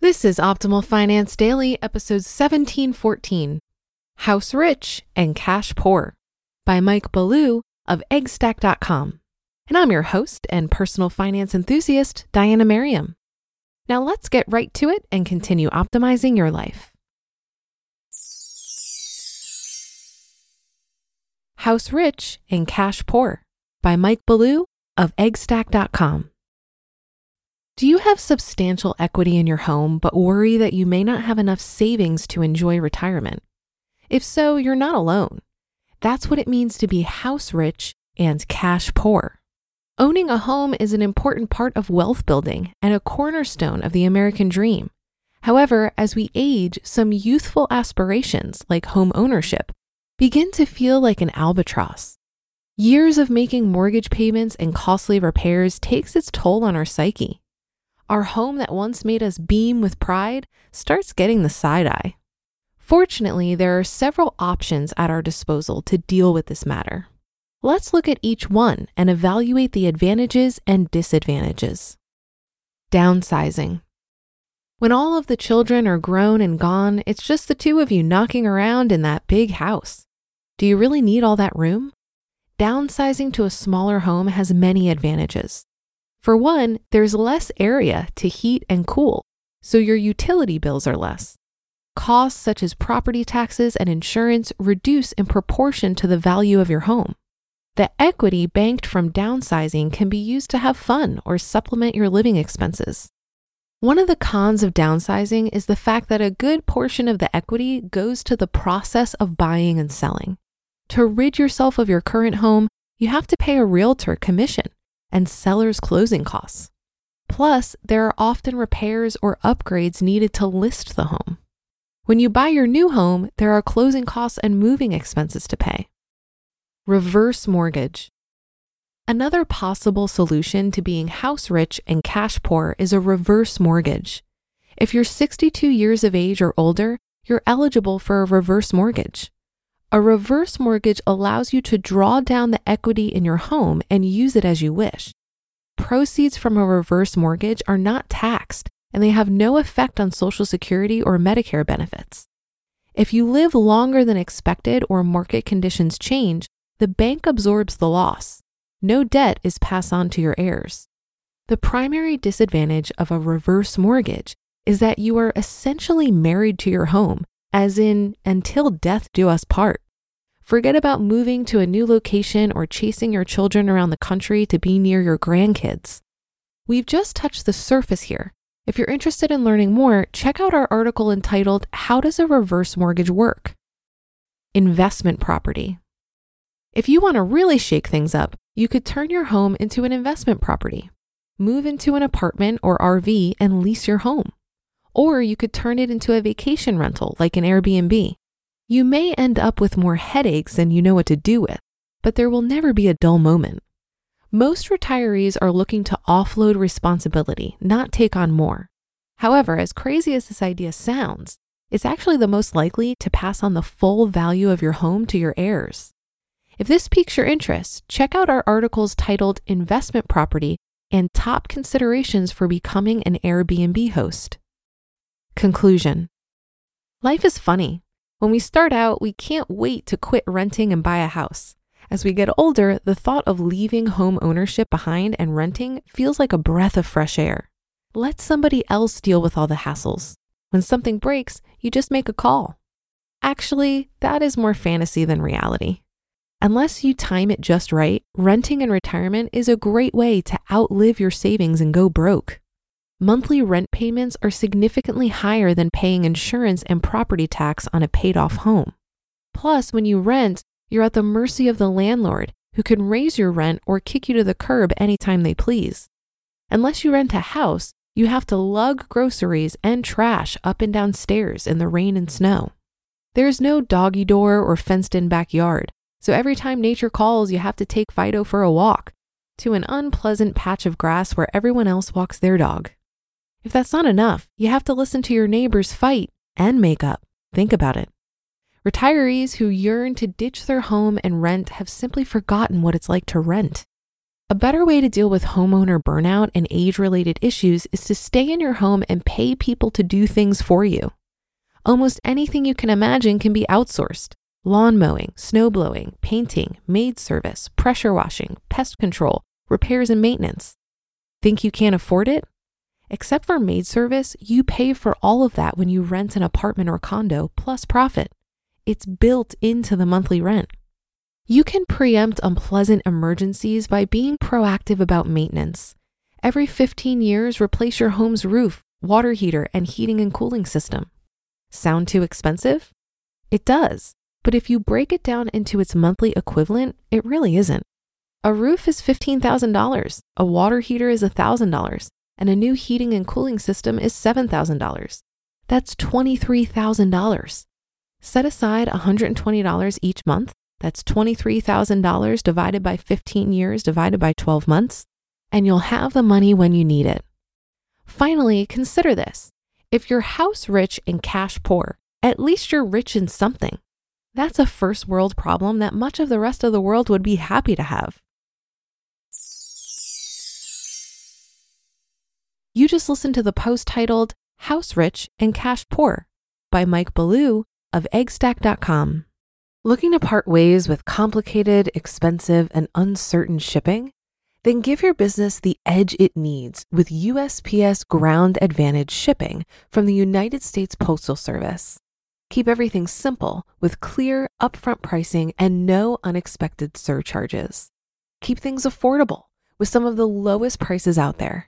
This is Optimal Finance Daily, episode 1714 House Rich and Cash Poor by Mike Ballew of eggstack.com. And I'm your host and personal finance enthusiast, Diana Merriam. Now let's get right to it and continue optimizing your life. House Rich and Cash Poor by Mike Ballew of eggstack.com. Do you have substantial equity in your home but worry that you may not have enough savings to enjoy retirement? If so, you're not alone. That's what it means to be house rich and cash poor. Owning a home is an important part of wealth building and a cornerstone of the American dream. However, as we age, some youthful aspirations, like home ownership, begin to feel like an albatross. Years of making mortgage payments and costly repairs takes its toll on our psyche our home that once made us beam with pride starts getting the side eye. Fortunately, there are several options at our disposal to deal with this matter. Let's look at each one and evaluate the advantages and disadvantages. Downsizing. When all of the children are grown and gone, it's just the two of you knocking around in that big house. Do you really need all that room? Downsizing to a smaller home has many advantages. For one, there's less area to heat and cool, so your utility bills are less. Costs such as property taxes and insurance reduce in proportion to the value of your home. The equity banked from downsizing can be used to have fun or supplement your living expenses. One of the cons of downsizing is the fact that a good portion of the equity goes to the process of buying and selling. To rid yourself of your current home, you have to pay a realtor commission and seller's closing costs. Plus, there are often repairs or upgrades needed to list the home. When you buy your new home, there are closing costs and moving expenses to pay. Reverse mortgage. Another possible solution to being house rich and cash poor is a reverse mortgage. If you're 62 years of age or older, you're eligible for a reverse mortgage. A reverse mortgage allows you to draw down the equity in your home and use it as you wish. Proceeds from a reverse mortgage are not taxed and they have no effect on Social Security or Medicare benefits. If you live longer than expected or market conditions change, the bank absorbs the loss. No debt is passed on to your heirs. The primary disadvantage of a reverse mortgage is that you are essentially married to your home as in until death do us part. Forget about moving to a new location or chasing your children around the country to be near your grandkids. We've just touched the surface here. If you're interested in learning more, check out our article entitled How Does a Reverse Mortgage Work? Investment Property. If you want to really shake things up, you could turn your home into an investment property. Move into an apartment or RV and lease your home or you could turn it into a vacation rental like an Airbnb. You may end up with more headaches than you know what to do with, but there will never be a dull moment. Most retirees are looking to offload responsibility, not take on more. However, as crazy as this idea sounds, it's actually the most likely to pass on the full value of your home to your heirs. If this piques your interest, check out our articles titled Investment Property and Top Considerations for Becoming an Airbnb Host. Conclusion Life is funny. When we start out, we can't wait to quit renting and buy a house. As we get older, the thought of leaving home ownership behind and renting feels like a breath of fresh air. Let somebody else deal with all the hassles. When something breaks, you just make a call. Actually, that is more fantasy than reality. Unless you time it just right, renting in retirement is a great way to outlive your savings and go broke. Monthly rent payments are significantly higher than paying insurance and property tax on a paid off home. Plus, when you rent, you're at the mercy of the landlord, who can raise your rent or kick you to the curb anytime they please. Unless you rent a house, you have to lug groceries and trash up and down stairs in the rain and snow. There is no doggy door or fenced in backyard, so every time nature calls, you have to take Fido for a walk to an unpleasant patch of grass where everyone else walks their dog. If that's not enough, you have to listen to your neighbors fight and make up. Think about it. Retirees who yearn to ditch their home and rent have simply forgotten what it's like to rent. A better way to deal with homeowner burnout and age related issues is to stay in your home and pay people to do things for you. Almost anything you can imagine can be outsourced lawn mowing, snow blowing, painting, maid service, pressure washing, pest control, repairs, and maintenance. Think you can't afford it? Except for maid service, you pay for all of that when you rent an apartment or condo plus profit. It's built into the monthly rent. You can preempt unpleasant emergencies by being proactive about maintenance. Every 15 years, replace your home's roof, water heater, and heating and cooling system. Sound too expensive? It does. But if you break it down into its monthly equivalent, it really isn't. A roof is $15,000, a water heater is $1,000, and a new heating and cooling system is $7,000. That's $23,000. Set aside $120 each month. That's $23,000 divided by 15 years divided by 12 months, and you'll have the money when you need it. Finally, consider this. If you're house rich and cash poor, at least you're rich in something. That's a first world problem that much of the rest of the world would be happy to have. You just listened to the post titled House Rich and Cash Poor by Mike Ballew of eggstack.com. Looking to part ways with complicated, expensive, and uncertain shipping? Then give your business the edge it needs with USPS Ground Advantage shipping from the United States Postal Service. Keep everything simple with clear, upfront pricing and no unexpected surcharges. Keep things affordable with some of the lowest prices out there.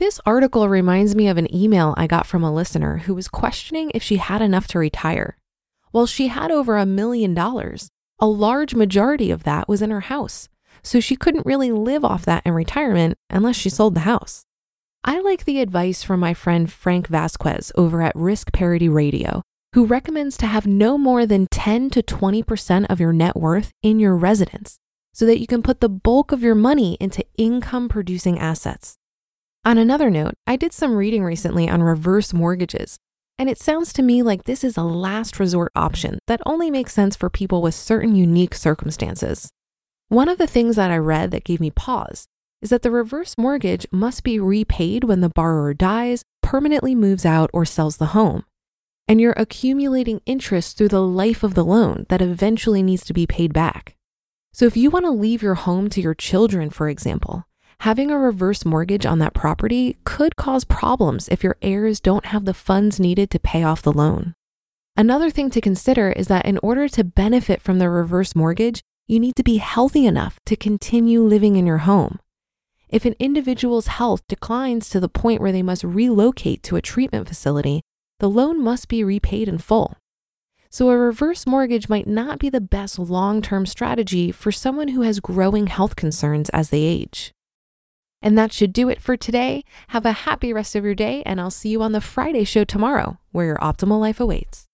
This article reminds me of an email I got from a listener who was questioning if she had enough to retire. While she had over a million dollars, a large majority of that was in her house, so she couldn't really live off that in retirement unless she sold the house. I like the advice from my friend Frank Vasquez over at Risk Parity Radio who recommends to have no more than 10 to 20% of your net worth in your residence so that you can put the bulk of your money into income producing assets. On another note, I did some reading recently on reverse mortgages, And it sounds to me like this is a last resort option that only makes sense for people with certain unique circumstances. One of the things that I read that gave me pause is that the reverse mortgage must be repaid when the borrower dies, permanently moves out, or sells the home. And you're accumulating interest through the life of the loan that eventually needs to be paid back. So if you want to leave your home to your children, for example, having a reverse mortgage on that property could cause problems if your heirs don't have the funds needed to pay off the loan. Another thing to consider is that in order to benefit from the reverse mortgage, you need to be healthy enough to continue living in your home. If an individual's health declines to the point where they must relocate to a treatment facility, the loan must be repaid in full. So, a reverse mortgage might not be the best long term strategy for someone who has growing health concerns as they age. And that should do it for today. Have a happy rest of your day, and I'll see you on the Friday show tomorrow, where your optimal life awaits.